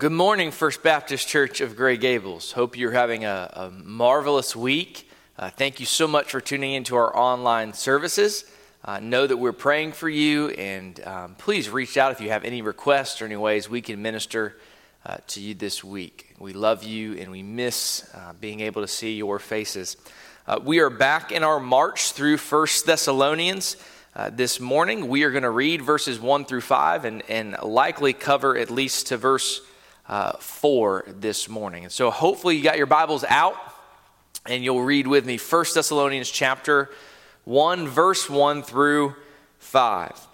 Good morning, First Baptist Church of Gray Gables. Hope you're having a, a marvelous week. Uh, thank you so much for tuning into our online services. Uh, know that we're praying for you, and um, please reach out if you have any requests or any ways we can minister uh, to you this week. We love you, and we miss uh, being able to see your faces. Uh, we are back in our march through First Thessalonians. Uh, this morning, we are going to read verses 1 through 5 and, and likely cover at least to verse uh, 4 this morning. And so hopefully you got your Bibles out and you'll read with me 1 Thessalonians chapter 1, verse 1 through 5.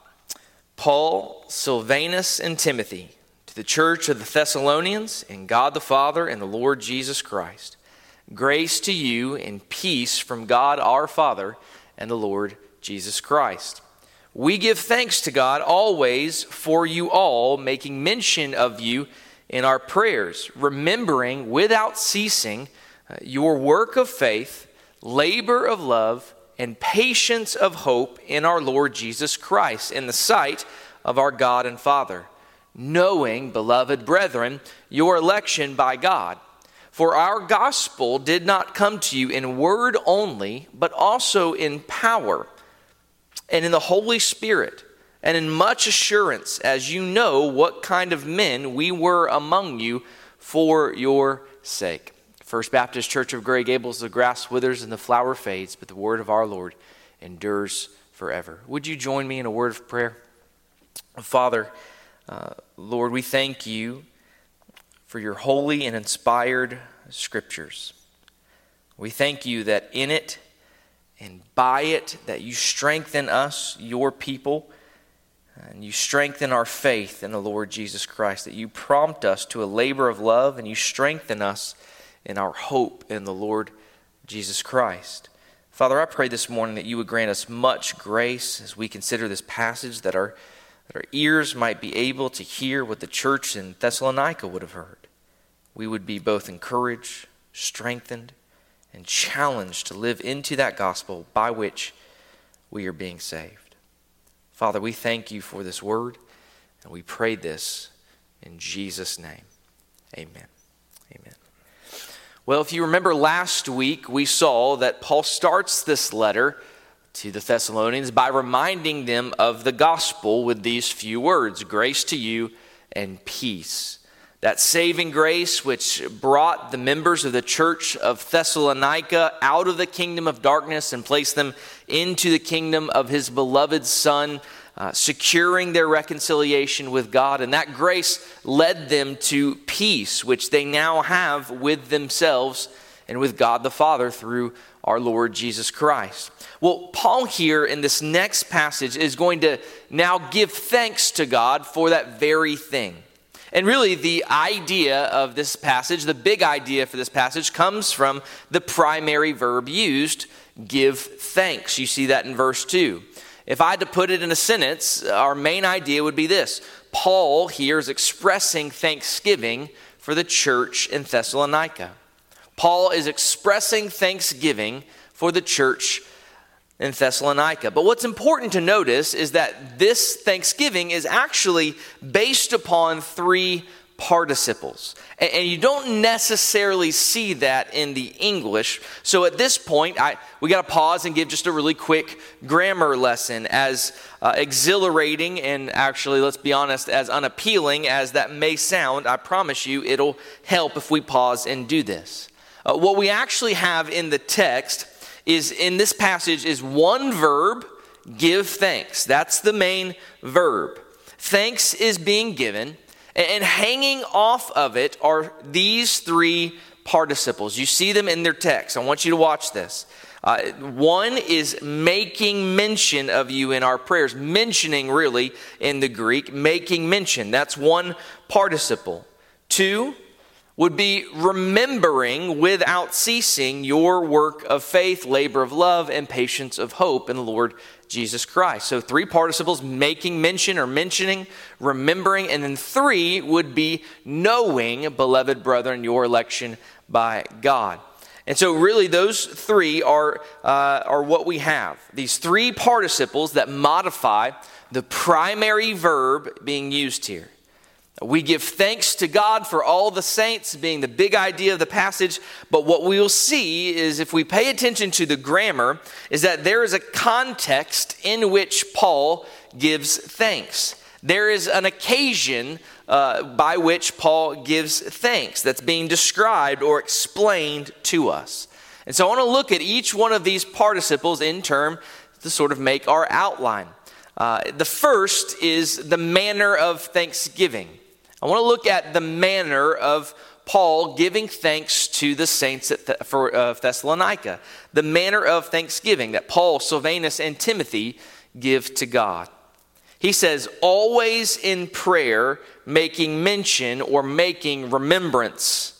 Paul, Silvanus, and Timothy to the church of the Thessalonians in God the Father and the Lord Jesus Christ. Grace to you and peace from God our Father and the Lord Jesus Christ. We give thanks to God always for you all, making mention of you in our prayers, remembering without ceasing uh, your work of faith, labor of love, and patience of hope in our Lord Jesus Christ in the sight of our God and Father, knowing, beloved brethren, your election by God. For our gospel did not come to you in word only, but also in power and in the Holy Spirit and in much assurance, as you know what kind of men we were among you for your sake. First Baptist Church of Gray Gables, the grass withers and the flower fades, but the word of our Lord endures forever. Would you join me in a word of prayer? Father, uh, Lord, we thank you for your holy and inspired scriptures. We thank you that in it and by it that you strengthen us, your people, and you strengthen our faith in the Lord Jesus Christ, that you prompt us to a labor of love, and you strengthen us in our hope in the Lord Jesus Christ. Father, I pray this morning that you would grant us much grace as we consider this passage, that our, that our ears might be able to hear what the church in Thessalonica would have heard. We would be both encouraged, strengthened, and challenged to live into that gospel by which we are being saved. Father, we thank you for this word, and we pray this in Jesus' name. Amen. Amen. Well, if you remember last week, we saw that Paul starts this letter to the Thessalonians by reminding them of the gospel with these few words grace to you and peace. That saving grace which brought the members of the church of Thessalonica out of the kingdom of darkness and placed them into the kingdom of his beloved Son, uh, securing their reconciliation with God. And that grace led them to peace, which they now have with themselves and with God the Father through our Lord Jesus Christ. Well, Paul here in this next passage is going to now give thanks to God for that very thing. And really, the idea of this passage, the big idea for this passage, comes from the primary verb used give thanks. You see that in verse 2. If I had to put it in a sentence, our main idea would be this Paul here is expressing thanksgiving for the church in Thessalonica. Paul is expressing thanksgiving for the church in Thessalonica. But what's important to notice is that this thanksgiving is actually based upon three participles. And, you don't necessarily see that in the English. So at this point, I, we got to pause and give just a really quick grammar lesson. As uh, exhilarating and actually, let's be honest, as unappealing as that may sound, I promise you it'll help if we pause and do this. Uh, what we actually have in the text is in this passage is one verb, give thanks. That's the main verb. Thanks is being given. And hanging off of it are these three participles. You see them in their text. I want you to watch this. Uh, one is making mention of you in our prayers, mentioning really in the Greek, making mention. That's one participle. Two would be remembering without ceasing your work of faith, labor of love, and patience of hope in the Lord Jesus Christ. So, three participles making mention or mentioning, remembering, and then three would be knowing, beloved brethren, your election by God. And so, really, those three are, uh, are what we have. These three participles that modify the primary verb being used here. We give thanks to God for all the saints, being the big idea of the passage. But what we will see is if we pay attention to the grammar, is that there is a context in which Paul gives thanks. There is an occasion uh, by which Paul gives thanks that's being described or explained to us. And so I want to look at each one of these participles in turn to sort of make our outline. Uh, the first is the manner of thanksgiving. I want to look at the manner of Paul giving thanks to the saints at for, of Thessalonica, the manner of thanksgiving that Paul, Silvanus, and Timothy give to God. He says, always in prayer, making mention or making remembrance.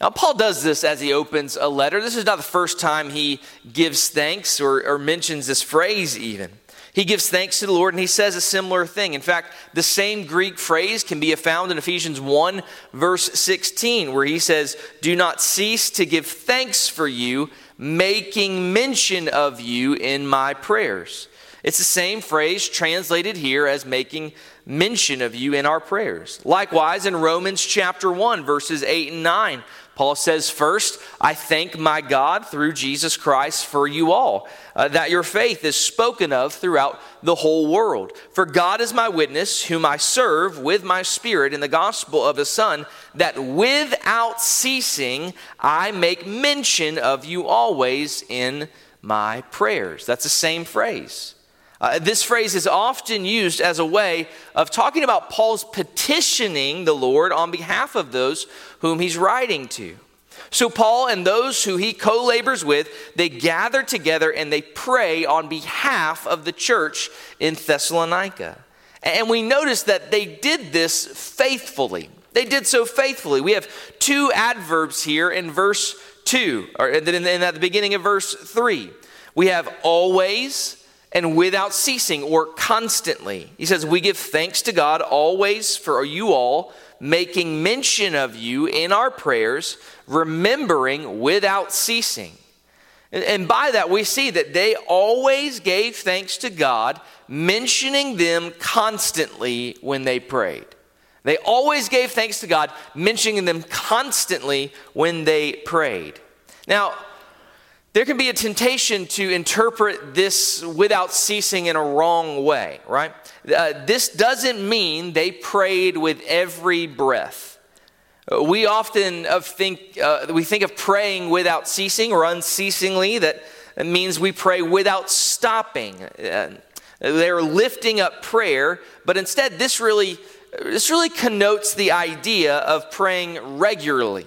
Now, Paul does this as he opens a letter. This is not the first time he gives thanks or, or mentions this phrase, even. He gives thanks to the Lord and he says a similar thing. In fact, the same Greek phrase can be found in Ephesians 1, verse 16, where he says, Do not cease to give thanks for you, making mention of you in my prayers. It's the same phrase translated here as making mention of you in our prayers. Likewise, in Romans chapter 1, verses 8 and 9, Paul says, First, I thank my God through Jesus Christ for you all, uh, that your faith is spoken of throughout the whole world. For God is my witness, whom I serve with my spirit in the gospel of his Son, that without ceasing I make mention of you always in my prayers. That's the same phrase. Uh, this phrase is often used as a way of talking about Paul's petitioning the Lord on behalf of those whom he's writing to. So, Paul and those who he co labors with, they gather together and they pray on behalf of the church in Thessalonica. And we notice that they did this faithfully. They did so faithfully. We have two adverbs here in verse 2, or in, in at the beginning of verse 3. We have always and without ceasing or constantly. He says, We give thanks to God always for you all, making mention of you in our prayers, remembering without ceasing. And by that, we see that they always gave thanks to God, mentioning them constantly when they prayed. They always gave thanks to God, mentioning them constantly when they prayed. Now, there can be a temptation to interpret this without ceasing in a wrong way, right? Uh, this doesn't mean they prayed with every breath. Uh, we often think, uh, we think of praying without ceasing or unceasingly, that means we pray without stopping. Uh, they're lifting up prayer, but instead, this really, this really connotes the idea of praying regularly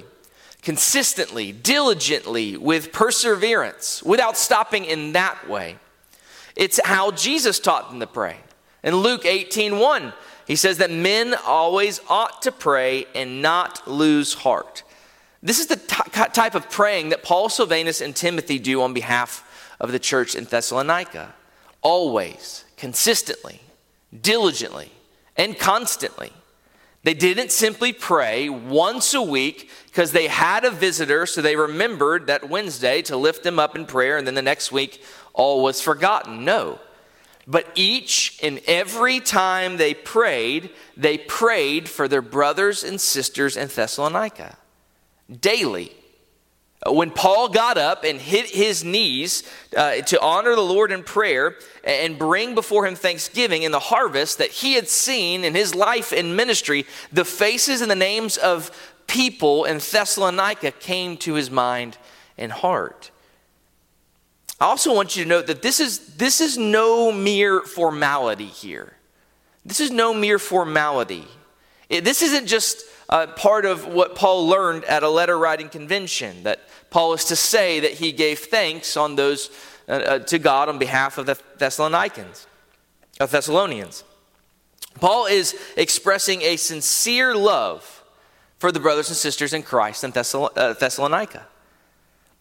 consistently, diligently, with perseverance, without stopping in that way. It's how Jesus taught them to pray. In Luke 18 1, he says that men always ought to pray and not lose heart. This is the t- type of praying that Paul, Silvanus, and Timothy do on behalf of the church in Thessalonica. Always, consistently, diligently, and constantly. They didn't simply pray once a week because they had a visitor, so they remembered that Wednesday to lift them up in prayer, and then the next week all was forgotten. No. But each and every time they prayed, they prayed for their brothers and sisters in Thessalonica daily. When Paul got up and hit his knees uh, to honor the Lord in prayer and bring before him thanksgiving in the harvest that he had seen in his life and ministry, the faces and the names of people in Thessalonica came to his mind and heart. I also want you to note that this is, this is no mere formality here. This is no mere formality. It, this isn't just uh, part of what Paul learned at a letter writing convention, that Paul is to say that he gave thanks on those uh, uh, to God on behalf of the Thessalonians, of Thessalonians. Paul is expressing a sincere love for the brothers and sisters in Christ in uh, Thessalonica.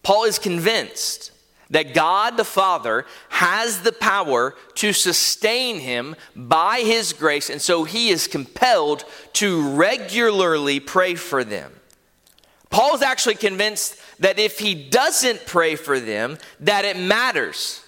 Paul is convinced that God the Father has the power to sustain him by his grace, and so he is compelled to regularly pray for them. Paul is actually convinced that if he doesn't pray for them, that it matters.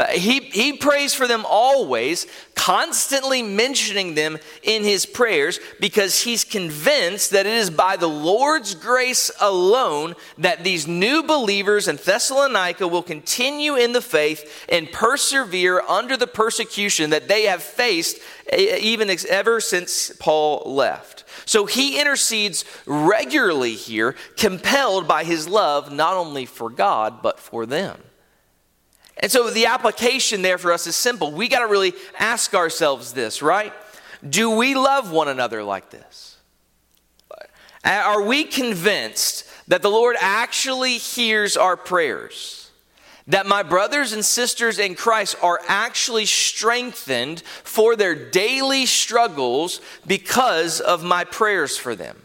Uh, he, he prays for them always, constantly mentioning them in his prayers because he's convinced that it is by the Lord's grace alone that these new believers in Thessalonica will continue in the faith and persevere under the persecution that they have faced even ever since Paul left. So he intercedes regularly here, compelled by his love not only for God, but for them. And so the application there for us is simple. We got to really ask ourselves this, right? Do we love one another like this? Are we convinced that the Lord actually hears our prayers? That my brothers and sisters in Christ are actually strengthened for their daily struggles because of my prayers for them?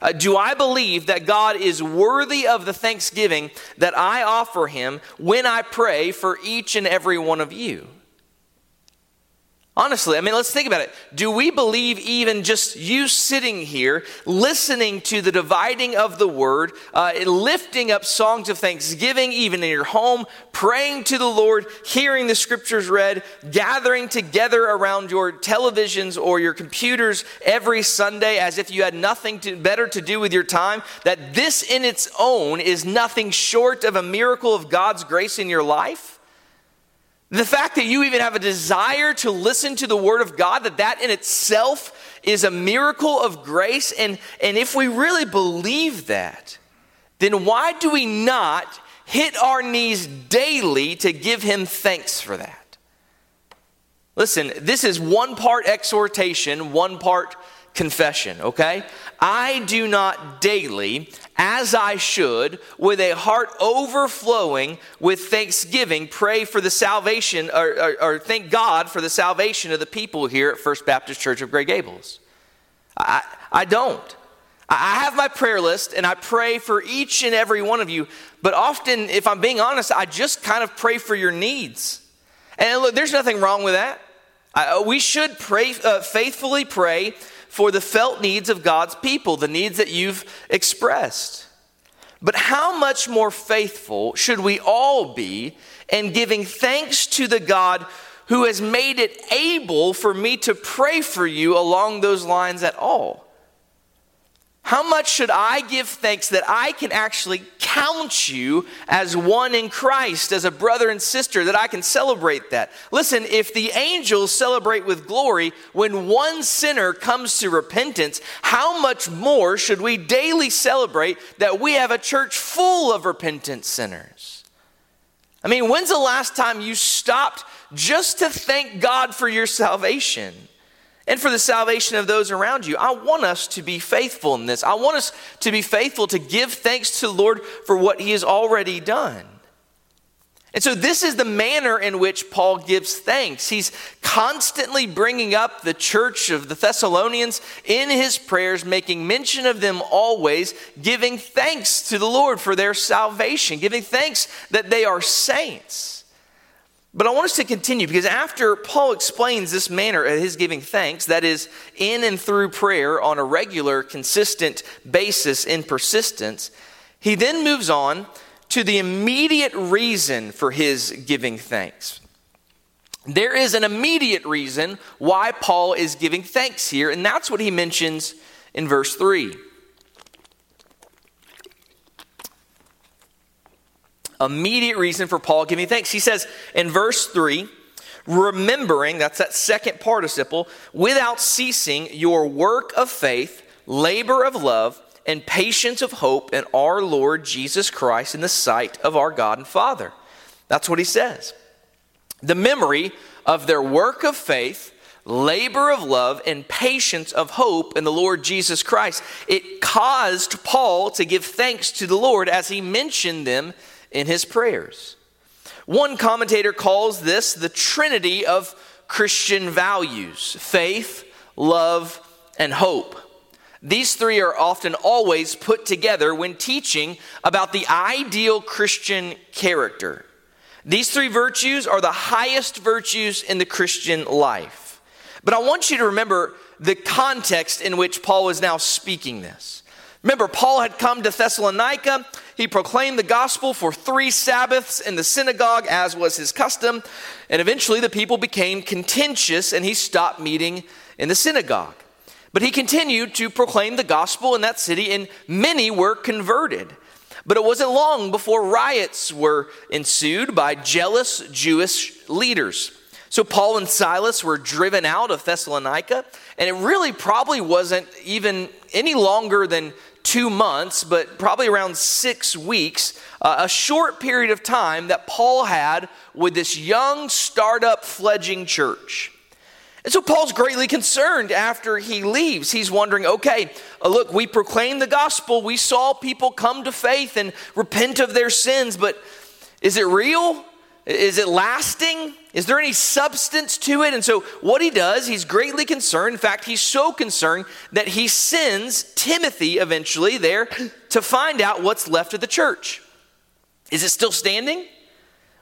Uh, do I believe that God is worthy of the thanksgiving that I offer him when I pray for each and every one of you? Honestly, I mean, let's think about it. Do we believe even just you sitting here, listening to the dividing of the word, uh, lifting up songs of thanksgiving, even in your home, praying to the Lord, hearing the scriptures read, gathering together around your televisions or your computers every Sunday as if you had nothing to, better to do with your time, that this in its own is nothing short of a miracle of God's grace in your life? The fact that you even have a desire to listen to the Word of God, that that in itself is a miracle of grace. And, and if we really believe that, then why do we not hit our knees daily to give Him thanks for that? Listen, this is one part exhortation, one part confession, okay? I do not daily, as I should, with a heart overflowing with thanksgiving, pray for the salvation, or, or, or, thank God for the salvation of the people here at First Baptist Church of Grey Gables. I, I don't. I have my prayer list and I pray for each and every one of you, but often, if I'm being honest, I just kind of pray for your needs. And look, there's nothing wrong with that. I, we should pray, uh, faithfully pray for the felt needs of God's people, the needs that you've expressed. But how much more faithful should we all be in giving thanks to the God who has made it able for me to pray for you along those lines at all? How much should I give thanks that I can actually count you as one in Christ, as a brother and sister, that I can celebrate that? Listen, if the angels celebrate with glory when one sinner comes to repentance, how much more should we daily celebrate that we have a church full of repentant sinners? I mean, when's the last time you stopped just to thank God for your salvation? And for the salvation of those around you. I want us to be faithful in this. I want us to be faithful to give thanks to the Lord for what He has already done. And so, this is the manner in which Paul gives thanks. He's constantly bringing up the church of the Thessalonians in his prayers, making mention of them always, giving thanks to the Lord for their salvation, giving thanks that they are saints. But I want us to continue because after Paul explains this manner of his giving thanks, that is, in and through prayer on a regular, consistent basis in persistence, he then moves on to the immediate reason for his giving thanks. There is an immediate reason why Paul is giving thanks here, and that's what he mentions in verse 3. Immediate reason for Paul giving thanks. He says in verse 3, remembering, that's that second participle, without ceasing your work of faith, labor of love, and patience of hope in our Lord Jesus Christ in the sight of our God and Father. That's what he says. The memory of their work of faith, labor of love, and patience of hope in the Lord Jesus Christ. It caused Paul to give thanks to the Lord as he mentioned them in his prayers. One commentator calls this the trinity of Christian values faith, love, and hope. These three are often always put together when teaching about the ideal Christian character. These three virtues are the highest virtues in the Christian life. But I want you to remember the context in which Paul is now speaking this. Remember, Paul had come to Thessalonica. He proclaimed the gospel for three Sabbaths in the synagogue, as was his custom. And eventually, the people became contentious and he stopped meeting in the synagogue. But he continued to proclaim the gospel in that city, and many were converted. But it wasn't long before riots were ensued by jealous Jewish leaders. So Paul and Silas were driven out of Thessalonica, and it really probably wasn't even any longer than two months, but probably around six weeks, uh, a short period of time that Paul had with this young startup fledging church. And so Paul's greatly concerned after he leaves. He's wondering, okay, uh, look, we proclaim the gospel. We saw people come to faith and repent of their sins, but is it real? Is it lasting? Is there any substance to it? And so, what he does, he's greatly concerned. In fact, he's so concerned that he sends Timothy eventually there to find out what's left of the church. Is it still standing?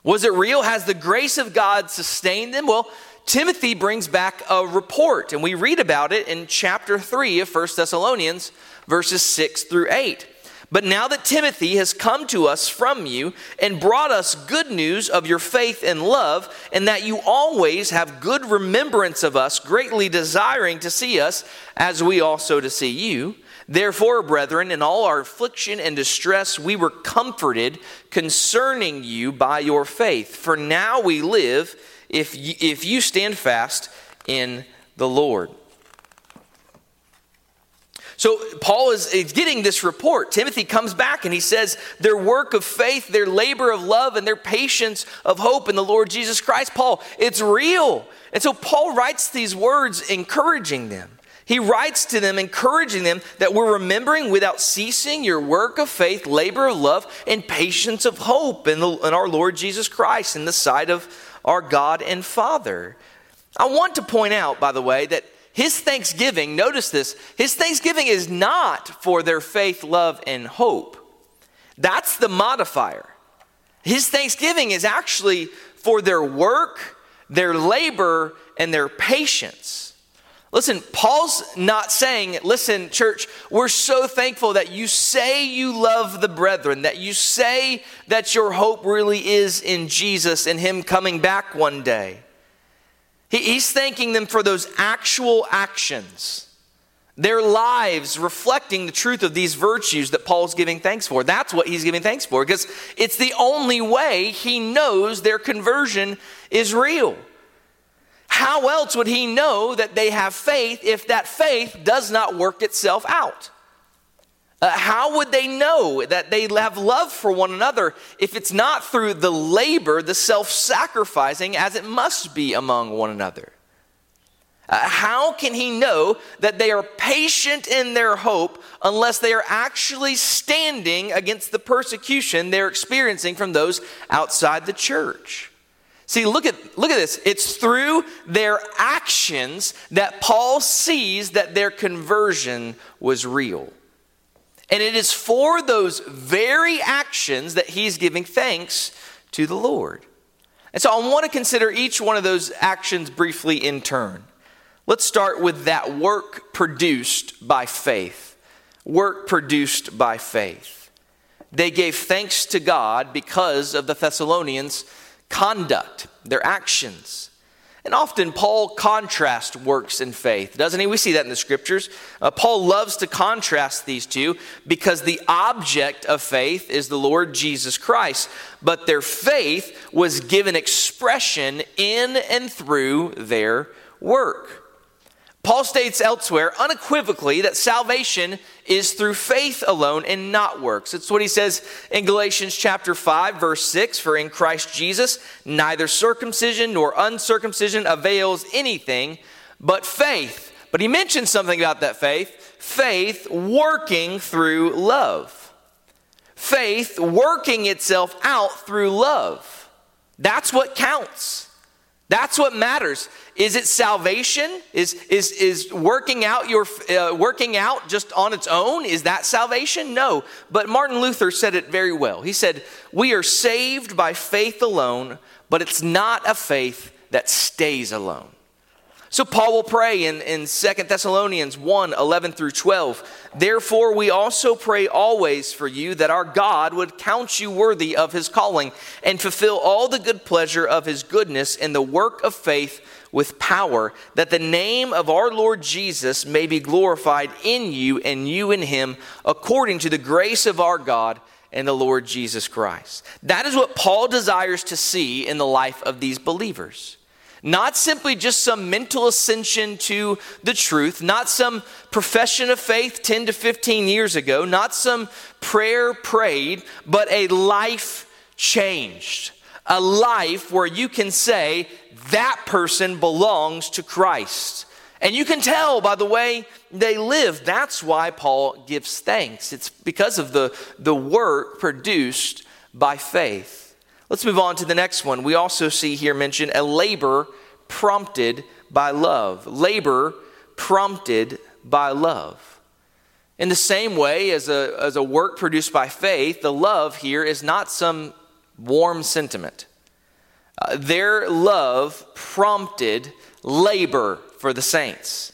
Was it real? Has the grace of God sustained them? Well, Timothy brings back a report, and we read about it in chapter 3 of 1 Thessalonians, verses 6 through 8. But now that Timothy has come to us from you and brought us good news of your faith and love, and that you always have good remembrance of us, greatly desiring to see us, as we also to see you. Therefore, brethren, in all our affliction and distress, we were comforted concerning you by your faith. For now we live if you, if you stand fast in the Lord. So Paul is, is, getting this report. Timothy comes back and he says, Their work of faith, their labor of love, and their patience of hope in the Lord Jesus Christ. Paul, it's real. And so Paul writes these words encouraging them. He writes to them, encouraging them that we're remembering without ceasing your work of faith, labor of love, and patience of hope in, the, in our Lord Jesus Christ in the sight of our God and Father. I want to point out, by the way, that his thanksgiving, notice this, his thanksgiving is not for their faith, love, and hope. That's the modifier. His thanksgiving is actually for their work, their labor, and their patience. Listen, Paul's not saying, listen, church, we're so thankful that you say you love the brethren, that you say that your hope really is in Jesus and Him coming back one day. He's thanking them for those actual actions, their lives reflecting the truth of these virtues that Paul's giving thanks for. That's what he's giving thanks for because it's the only way he knows their conversion is real. How else would he know that they have faith if that faith does not work itself out? Uh, how would they know that they have love for one another if it's not through the labor, the self sacrificing, as it must be among one another? Uh, how can he know that they are patient in their hope unless they are actually standing against the persecution they're experiencing from those outside the church? See, look at, look at this. It's through their actions that Paul sees that their conversion was real. And it is for those very actions that he's giving thanks to the Lord. And so I want to consider each one of those actions briefly in turn. Let's start with that work produced by faith. Work produced by faith. They gave thanks to God because of the Thessalonians' conduct, their actions. And often Paul contrasts works and faith, doesn't he? We see that in the scriptures. Uh, Paul loves to contrast these two because the object of faith is the Lord Jesus Christ, but their faith was given expression in and through their work. Paul states elsewhere unequivocally that salvation is through faith alone and not works. It's what he says in Galatians chapter 5 verse 6 for in Christ Jesus neither circumcision nor uncircumcision avails anything but faith. But he mentions something about that faith, faith working through love. Faith working itself out through love. That's what counts. That's what matters. Is it salvation? Is, is, is working out your uh, working out just on its own? Is that salvation? No. But Martin Luther said it very well. He said, "We are saved by faith alone, but it's not a faith that stays alone." So Paul will pray in, in 2 Thessalonians 1 11 through 12. Therefore, we also pray always for you that our God would count you worthy of his calling and fulfill all the good pleasure of his goodness in the work of faith with power, that the name of our Lord Jesus may be glorified in you and you in him, according to the grace of our God and the Lord Jesus Christ. That is what Paul desires to see in the life of these believers. Not simply just some mental ascension to the truth, not some profession of faith 10 to 15 years ago, not some prayer prayed, but a life changed. A life where you can say, that person belongs to Christ. And you can tell by the way they live. That's why Paul gives thanks. It's because of the, the work produced by faith. Let's move on to the next one. We also see here mentioned a labor prompted by love. Labor prompted by love. In the same way as a, as a work produced by faith, the love here is not some warm sentiment. Uh, their love prompted labor for the saints.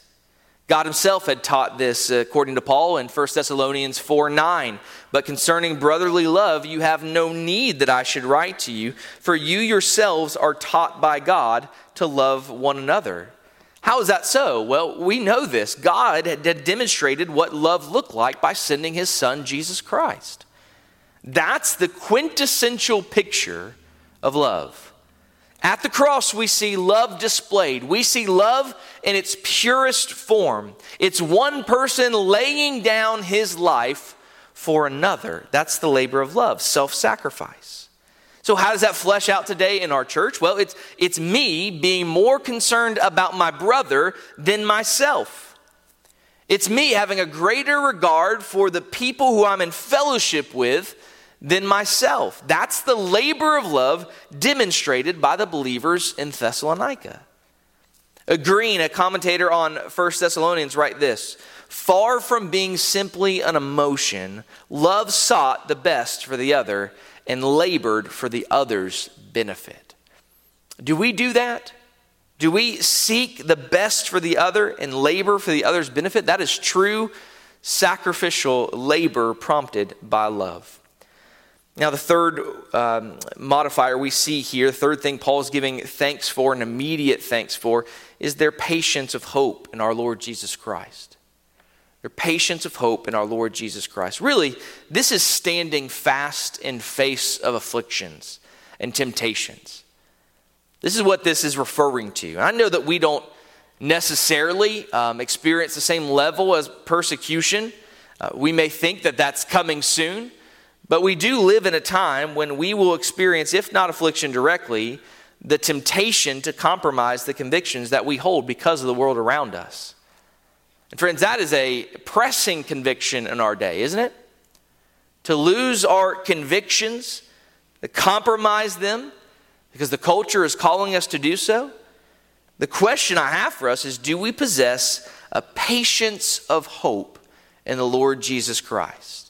God himself had taught this, uh, according to Paul, in 1 Thessalonians 4 9. But concerning brotherly love, you have no need that I should write to you, for you yourselves are taught by God to love one another. How is that so? Well, we know this. God had demonstrated what love looked like by sending his son, Jesus Christ. That's the quintessential picture of love. At the cross, we see love displayed. We see love in its purest form. It's one person laying down his life for another. That's the labor of love, self sacrifice. So, how does that flesh out today in our church? Well, it's, it's me being more concerned about my brother than myself. It's me having a greater regard for the people who I'm in fellowship with than myself. That's the labor of love demonstrated by the believers in Thessalonica. A Green, a commentator on 1 Thessalonians, write this Far from being simply an emotion, love sought the best for the other and labored for the other's benefit. Do we do that? Do we seek the best for the other and labor for the other's benefit? That is true sacrificial labor prompted by love. Now, the third um, modifier we see here, the third thing Paul is giving thanks for, an immediate thanks for, is their patience of hope in our Lord Jesus Christ. Their patience of hope in our Lord Jesus Christ. Really, this is standing fast in face of afflictions and temptations. This is what this is referring to. I know that we don't necessarily um, experience the same level as persecution. Uh, we may think that that's coming soon. But we do live in a time when we will experience, if not affliction directly, the temptation to compromise the convictions that we hold because of the world around us. And friends, that is a pressing conviction in our day, isn't it? To lose our convictions, to compromise them, because the culture is calling us to do so. The question I have for us is do we possess a patience of hope in the Lord Jesus Christ?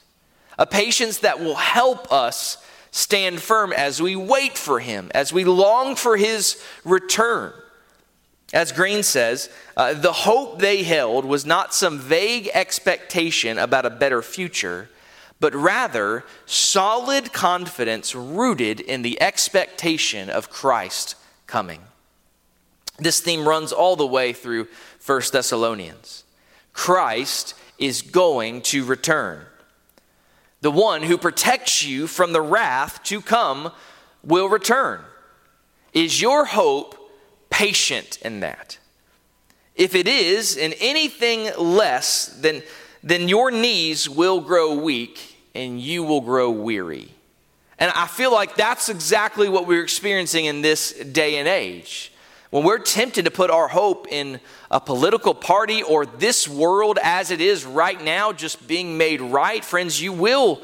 A patience that will help us stand firm as we wait for Him, as we long for His return. As Green says, uh, the hope they held was not some vague expectation about a better future, but rather solid confidence rooted in the expectation of Christ coming. This theme runs all the way through 1 Thessalonians. Christ is going to return the one who protects you from the wrath to come will return. Is your hope patient in that? If it is in anything less, then, then your knees will grow weak and you will grow weary. And I feel like that's exactly what we're experiencing in this day and age. When we're tempted to put our hope in a political party or this world as it is right now just being made right, friends, you will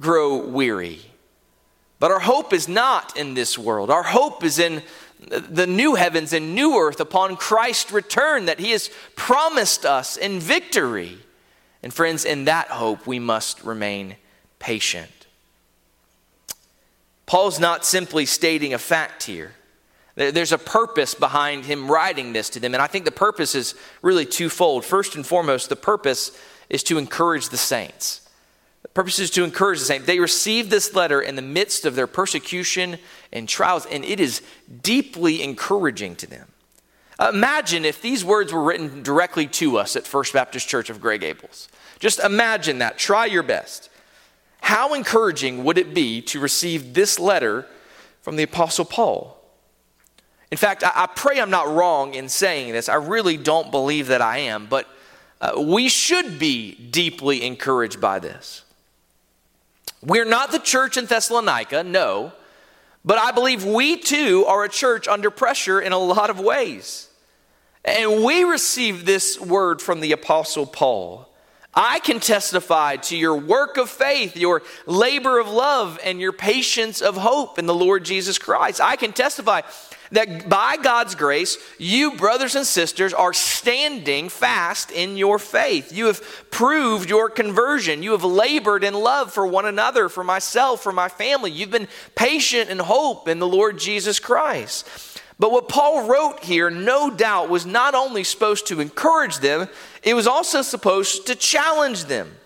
grow weary. But our hope is not in this world. Our hope is in the new heavens and new earth upon Christ's return that He has promised us in victory. And friends, in that hope, we must remain patient. Paul's not simply stating a fact here. There's a purpose behind him writing this to them, and I think the purpose is really twofold. First and foremost, the purpose is to encourage the saints. The purpose is to encourage the saints. They received this letter in the midst of their persecution and trials, and it is deeply encouraging to them. Imagine if these words were written directly to us at First Baptist Church of Grey Gables. Just imagine that. Try your best. How encouraging would it be to receive this letter from the Apostle Paul? In fact, I, pray I'm not wrong in saying this. I really don't believe that I am, but uh, we should be deeply encouraged by this. We're not the church in Thessalonica, no, but I believe we too are a church under pressure in a lot of ways. And we received this word from the Apostle Paul. I can testify to your work of faith, your labor of love, and your patience of hope in the Lord Jesus Christ. I can testify that by God's grace, you, brothers and sisters, are standing fast in your faith. You have proved your conversion. You have labored in love for one another, for myself, for my family. You've been patient in hope in the Lord Jesus Christ. But what Paul wrote here, no doubt, was not only supposed to encourage them, it was also supposed to challenge them.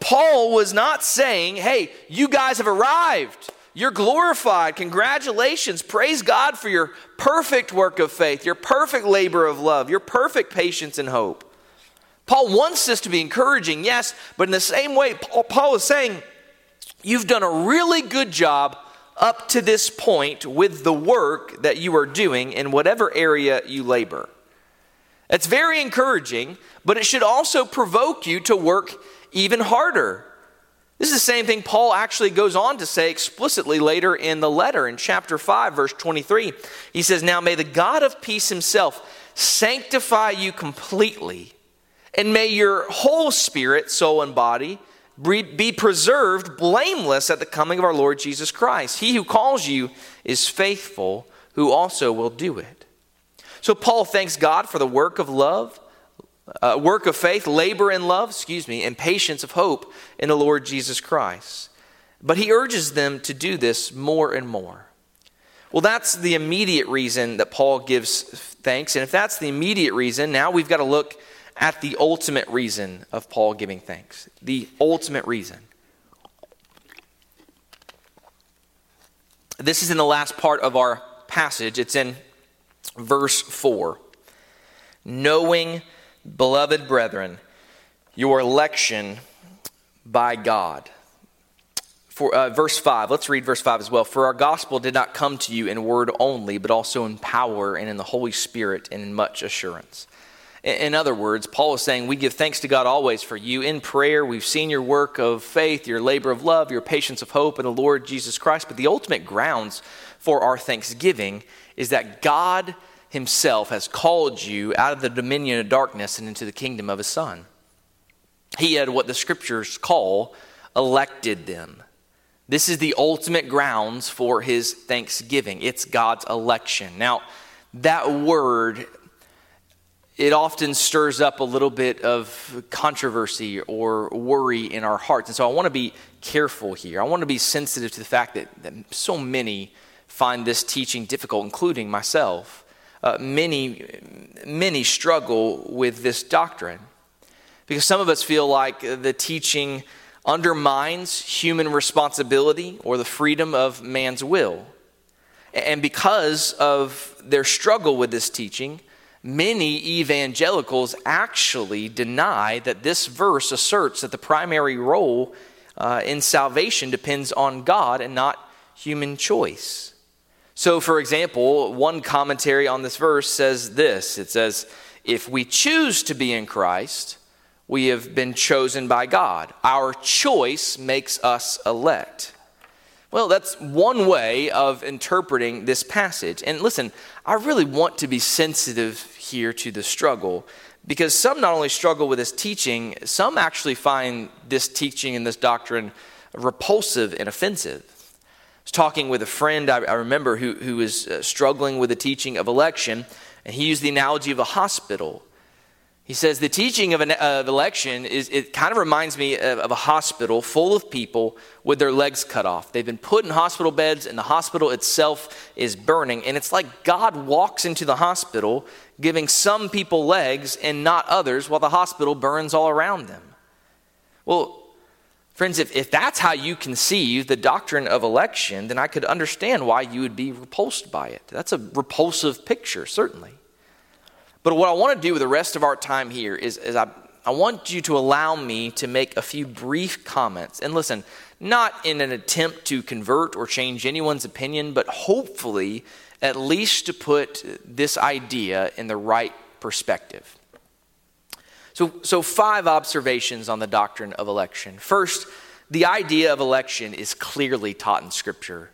Paul was not saying, hey, you guys have arrived. You're glorified. Congratulations. Praise God for your perfect work of faith, your perfect labor of love, your perfect patience and hope. Paul wants this to be encouraging, yes, but in the same way, Paul is saying, you've done a really good job up to this point with the work that you are doing in whatever area you labor. It's very encouraging, but it should also provoke you to work even harder. This is the same thing Paul actually goes on to say explicitly later in the letter in chapter 5, verse 23. He says, Now may the God of peace himself sanctify you completely, and may your whole spirit, soul, and body be preserved blameless at the coming of our Lord Jesus Christ. He who calls you is faithful, who also will do it. So Paul thanks God for the work of love, uh, work of faith, labor in love, excuse me, and patience of hope in the Lord Jesus Christ. But he urges them to do this more and more. Well, that's the immediate reason that Paul gives thanks. And if that's the immediate reason, now we've got to look at the ultimate reason of Paul giving thanks. The ultimate reason. This is in the last part of our passage. It's in verse 4. Knowing, beloved brethren, your election by God. For, uh, verse 5, let's read verse 5 as well. For our gospel did not come to you in word only, but also in power and in the Holy Spirit and in much assurance in other words, Paul is saying, We give thanks to God always for you in prayer. We've seen your work of faith, your labor of love, your patience of hope in the Lord Jesus Christ. But the ultimate grounds for our thanksgiving is that God Himself has called you out of the dominion of darkness and into the kingdom of His Son. He had what the scriptures call elected them. This is the ultimate grounds for His thanksgiving. It's God's election. Now, that word it often stirs up a little bit of controversy or worry in our hearts. And so I want to be careful here. I want to be sensitive to the fact that, that so many find this teaching difficult, including myself. Uh, many, many struggle with this doctrine because some of us feel like the teaching undermines human responsibility or the freedom of man's will. And because of their struggle with this teaching, many evangelicals actually deny that this verse asserts that the primary role uh, in salvation depends on God and not human choice. So, for example, one commentary on this verse says this it says, If we choose to be in Christ, we have been chosen by God. Our choice makes us elect. Well, that's one way of interpreting this passage. And listen, I really want to be sensitive here to the struggle because some not only struggle with this teaching, some actually find this teaching and this doctrine repulsive and offensive. Was talking with a friend I, I remember who, who was uh, struggling with the teaching of election, and he used the analogy of a hospital. He says the teaching of, an, of election is it kind of reminds me of, of, a hospital full of people with their legs cut off. They've been put in hospital beds, and the hospital itself is burning. And it's like God walks into the hospital, giving some people legs and not others, while the hospital burns all around them. Well, friends, if, if that's how you conceive the doctrine of election, then I could understand why you would be repulsed by it. That's a repulsive picture, certainly. But what I want to do with the rest of our time here is, is I, I want you to allow me to make a few brief comments. And listen, not in an attempt to convert or change anyone's opinion, but hopefully at least to put this idea in the right perspective. So, so five observations on the doctrine of election. First, the idea of election is clearly taught in Scripture.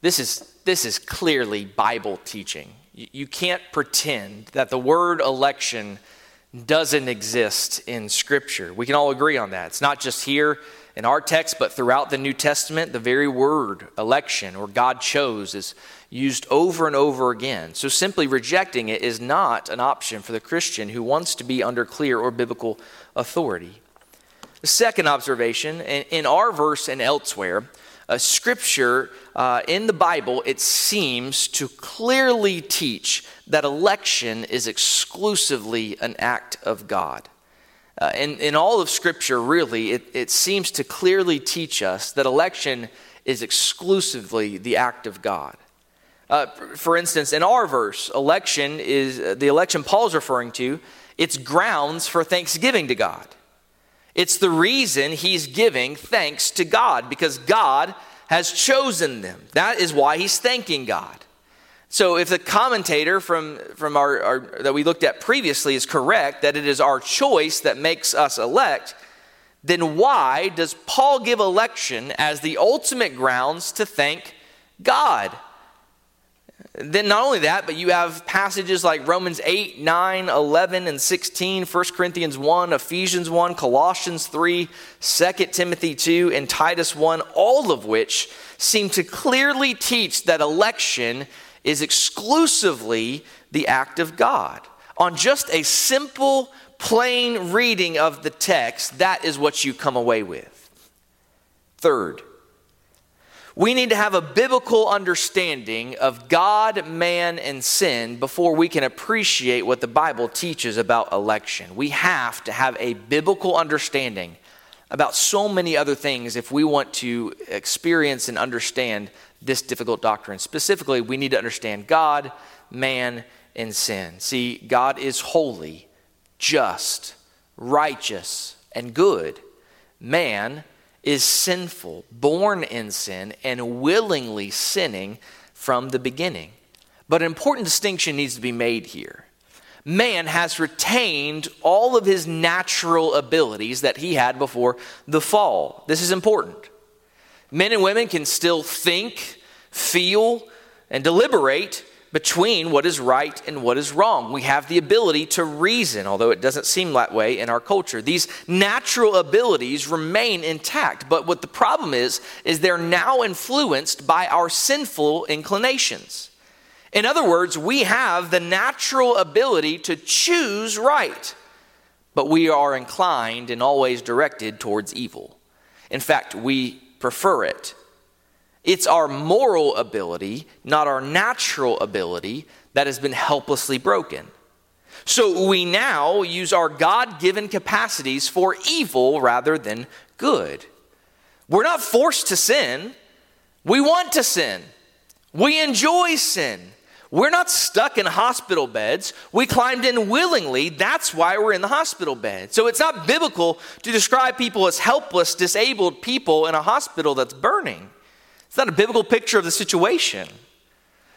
This is, this is clearly Bible teaching. You can't pretend that the word election doesn't exist in Scripture. We can all agree on that. It's not just here in our text, but throughout the New Testament, the very word election or God chose is used over and over again. So simply rejecting it is not an option for the Christian who wants to be under clear or biblical authority. The second observation, in our verse and elsewhere, a scripture uh, in the Bible, it seems to clearly teach that election is exclusively an act of God. Uh, in, in all of Scripture, really, it, it seems to clearly teach us that election is exclusively the act of God. Uh, for instance, in our verse, election is uh, the election Paul's referring to, it's grounds for thanksgiving to God. It's the reason he's giving thanks to God because God has chosen them. That is why he's thanking God. So if the commentator from, from our, our, that we looked at previously is correct, that it is our choice that makes us elect, then why does Paul give election as the ultimate grounds to thank God? Then, not only that, but you have passages like Romans 8, 9, 11, and 16, 1 Corinthians 1, Ephesians 1, Colossians 3, 2 Timothy 2, and Titus 1, all of which seem to clearly teach that election is exclusively the act of God. On just a simple, plain reading of the text, that is what you come away with. Third, we need to have a biblical understanding of God, man, and sin before we can appreciate what the Bible teaches about election. We have to have a biblical understanding about so many other things if we want to experience and understand this difficult doctrine. Specifically, we need to understand God, man, and sin. See, God is holy, just, righteous, and good. Man is sinful, born in sin, and willingly sinning from the beginning. But an important distinction needs to be made here. Man has retained all of his natural abilities that he had before the fall. This is important. Men and women can still think, feel, and deliberate between what is right and what is wrong. We have the ability to reason, although it doesn't seem that way in our culture. These natural abilities remain intact, but what the problem is, is they're now influenced by our sinful inclinations. In other words, we have the natural ability to choose right, but we are inclined and always directed towards evil. In fact, we prefer it it's our moral ability, not our natural ability, that has been helplessly broken. So we now use our God given capacities for evil rather than good. We're not forced to sin, we want to sin. We enjoy sin. We're not stuck in hospital beds. We climbed in willingly. That's why we're in the hospital bed. So it's not biblical to describe people as helpless, disabled people in a hospital that's burning. It's not a biblical picture of the situation.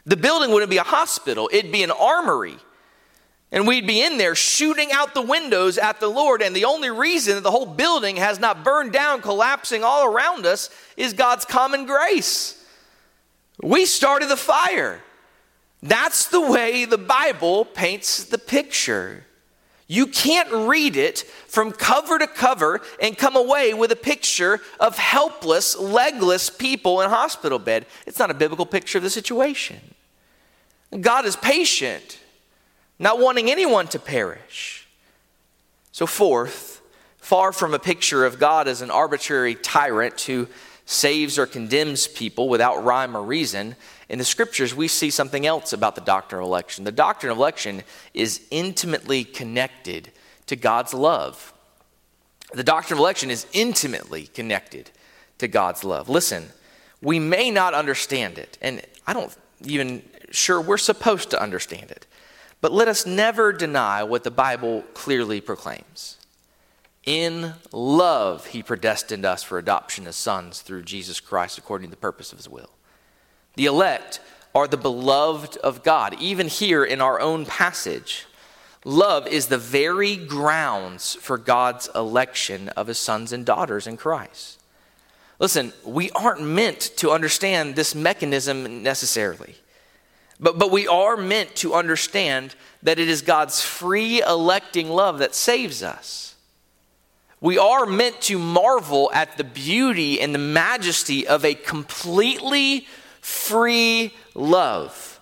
The building wouldn't be a hospital, it'd be an armory. And we'd be in there shooting out the windows at the Lord. And the only reason that the whole building has not burned down, collapsing all around us, is God's common grace. We started the fire. That's the way the Bible paints the picture. You can't read it from cover to cover and come away with a picture of helpless, legless people in a hospital bed. It's not a biblical picture of the situation. God is patient, not wanting anyone to perish. So, fourth, far from a picture of God as an arbitrary tyrant who saves or condemns people without rhyme or reason, in the scriptures we see something else about the doctrine of election. The doctrine of election is intimately connected to God's love. The doctrine of election is intimately connected to God's love. Listen, we may not understand it, and I don't even sure we're supposed to understand it. But let us never deny what the Bible clearly proclaims. In love, he predestined us for adoption as sons through Jesus Christ according to the purpose of his will. The elect are the beloved of God. Even here in our own passage, love is the very grounds for God's election of his sons and daughters in Christ. Listen, we aren't meant to understand this mechanism necessarily, but, but we are meant to understand that it is God's free electing love that saves us. We are meant to marvel at the beauty and the majesty of a completely free love.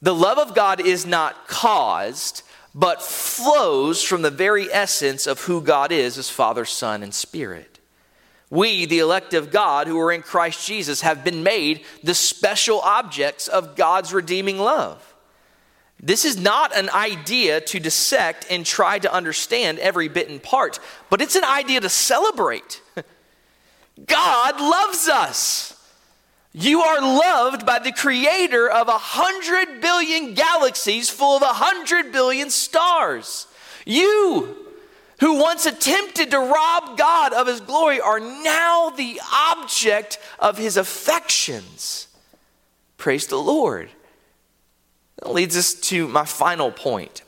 The love of God is not caused, but flows from the very essence of who God is as Father, Son, and Spirit. We, the elect of God who are in Christ Jesus, have been made the special objects of God's redeeming love. This is not an idea to dissect and try to understand every bit and part, but it's an idea to celebrate. God loves us. You are loved by the creator of a hundred billion galaxies full of a hundred billion stars. You, who once attempted to rob God of his glory, are now the object of his affections. Praise the Lord. That leads us to my final point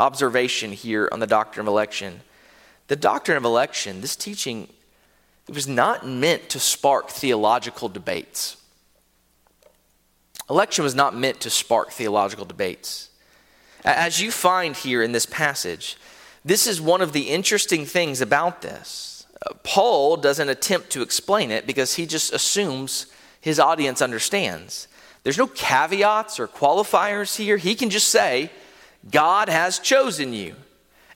observation here on the doctrine of election. The doctrine of election, this teaching, it was not meant to spark theological debates. Election was not meant to spark theological debates. As you find here in this passage, this is one of the interesting things about this. Uh, Paul doesn't attempt to explain it because he just assumes his audience understands. There's no caveats or qualifiers here. He can just say, God has chosen you.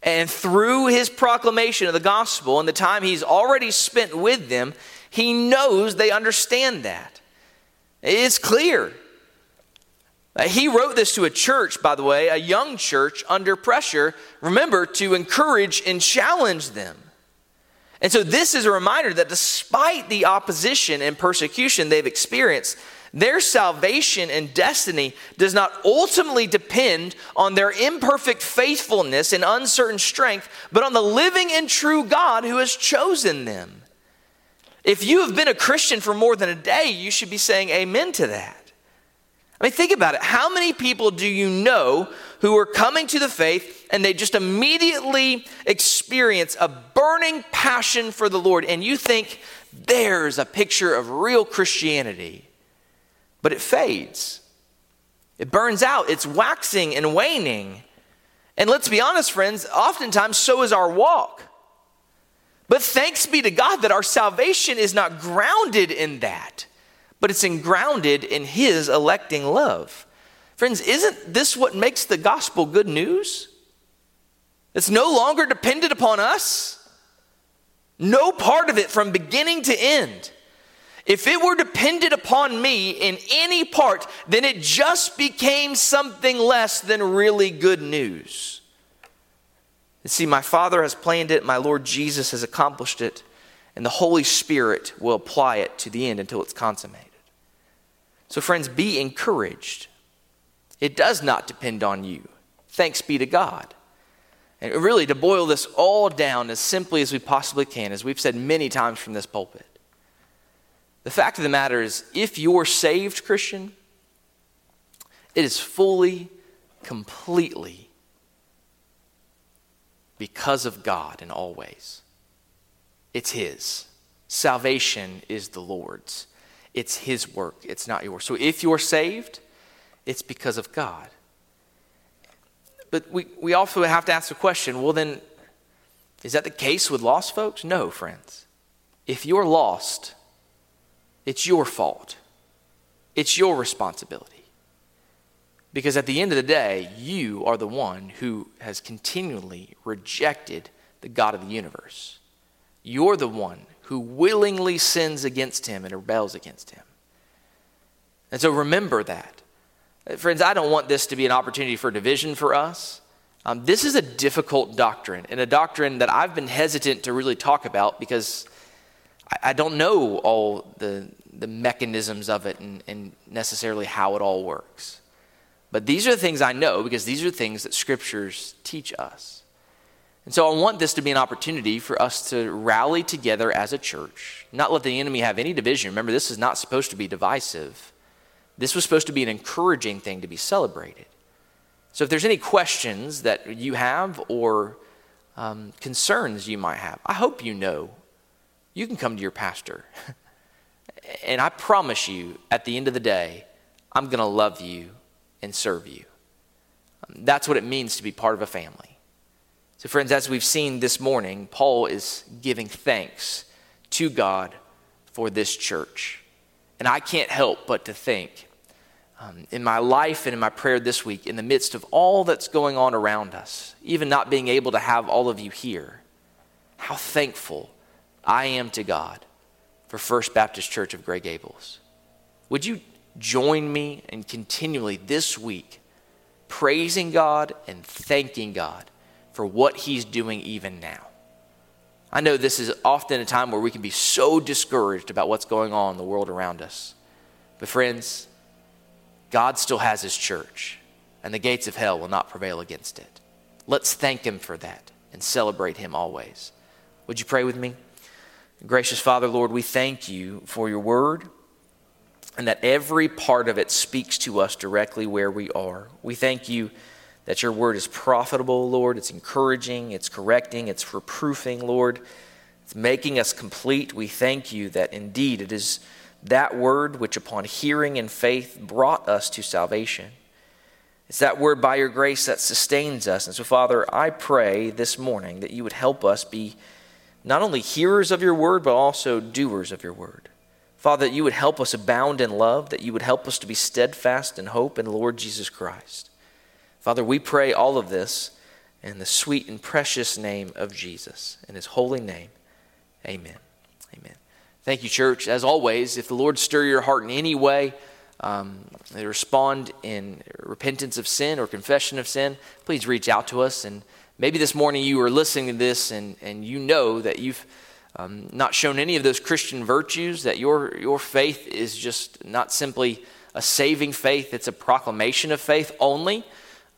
And through his proclamation of the gospel and the time he's already spent with them, he knows they understand that. It's clear. Uh, he wrote this to a church, by the way, a young church under pressure, remember, to encourage and challenge them. And so, this is a reminder that despite the opposition and persecution they've experienced, their salvation and destiny does not ultimately depend on their imperfect faithfulness and uncertain strength, but on the living and true God who has chosen them. If you have been a Christian for more than a day, you should be saying amen to that. I mean, think about it. How many people do you know who are coming to the faith and they just immediately experience a burning passion for the Lord, and you think there's a picture of real Christianity, but it fades? It burns out, it's waxing and waning. And let's be honest, friends, oftentimes so is our walk. But thanks be to God that our salvation is not grounded in that but it's grounded in His electing love. Friends, isn't this what makes the gospel good news? It's no longer dependent upon us. No part of it from beginning to end. If it were dependent upon me in any part, then it just became something less than really good news. And see, my Father has planned it, my Lord Jesus has accomplished it, and the Holy Spirit will apply it to the end until it's consummated. So, friends, be encouraged. It does not depend on you. Thanks be to God. And really, to boil this all down as simply as we possibly can, as we've said many times from this pulpit, the fact of the matter is if you're saved, Christian, it is fully, completely because of God in all ways. It's His. Salvation is the Lord's. It's His work, it's not yours. So if you're saved, it's because of God. But we, we also have to ask the question well, then, is that the case with lost folks? No, friends. If you're lost, it's your fault, it's your responsibility. Because at the end of the day, you are the one who has continually rejected the God of the universe. You're the one who willingly sins against him and rebels against him. And so remember that. Friends, I don't want this to be an opportunity for division for us. Um, this is a difficult doctrine, and a doctrine that I've been hesitant to really talk about because I, I don't know all the, the mechanisms of it and, and necessarily how it all works. But these are the things I know because these are the things that scriptures teach us. And so I want this to be an opportunity for us to rally together as a church, not let the enemy have any division. Remember, this is not supposed to be divisive. This was supposed to be an encouraging thing to be celebrated. So if there's any questions that you have or um, concerns you might have, I hope you know you can come to your pastor. and I promise you, at the end of the day, I'm going to love you and serve you. That's what it means to be part of a family. So, friends, as we've seen this morning, Paul is giving thanks to God for this church. And I can't help but to think um, in my life and in my prayer this week, in the midst of all that's going on around us, even not being able to have all of you here, how thankful I am to God for First Baptist Church of Gray Gables. Would you join me in continually this week praising God and thanking God for what He's doing even now? I know this is often a time where we can be so discouraged about what's going on in the world around us. But, friends, God still has his church, and the gates of hell will not prevail against it. Let's thank him for that and celebrate him always. Would you pray with me? Gracious Father, Lord, we thank you for your word and that every part of it speaks to us directly where we are. We thank you that your word is profitable, Lord. It's encouraging, it's correcting, it's reproofing, Lord. It's making us complete. We thank you that indeed it is that word which, upon hearing in faith, brought us to salvation. It's that word by your grace that sustains us. And so, Father, I pray this morning that you would help us be not only hearers of your word, but also doers of your word. Father, that you would help us abound in love, that you would help us to be steadfast in hope in Lord Jesus Christ. Father, we pray all of this in the sweet and precious name of Jesus. In his holy name, amen. Amen. Thank you, church. As always, if the Lord stir your heart in any way, um, respond in repentance of sin or confession of sin, please reach out to us. And maybe this morning you are listening to this and, and you know that you've um, not shown any of those Christian virtues, that your, your faith is just not simply a saving faith, it's a proclamation of faith only.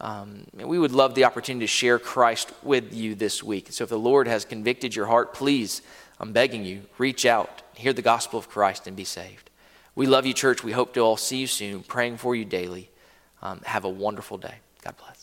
Um, we would love the opportunity to share Christ with you this week. So if the Lord has convicted your heart, please, I'm begging you, reach out hear the gospel of Christ and be saved. We love you, church. We hope to all see you soon, praying for you daily. Um, have a wonderful day. God bless.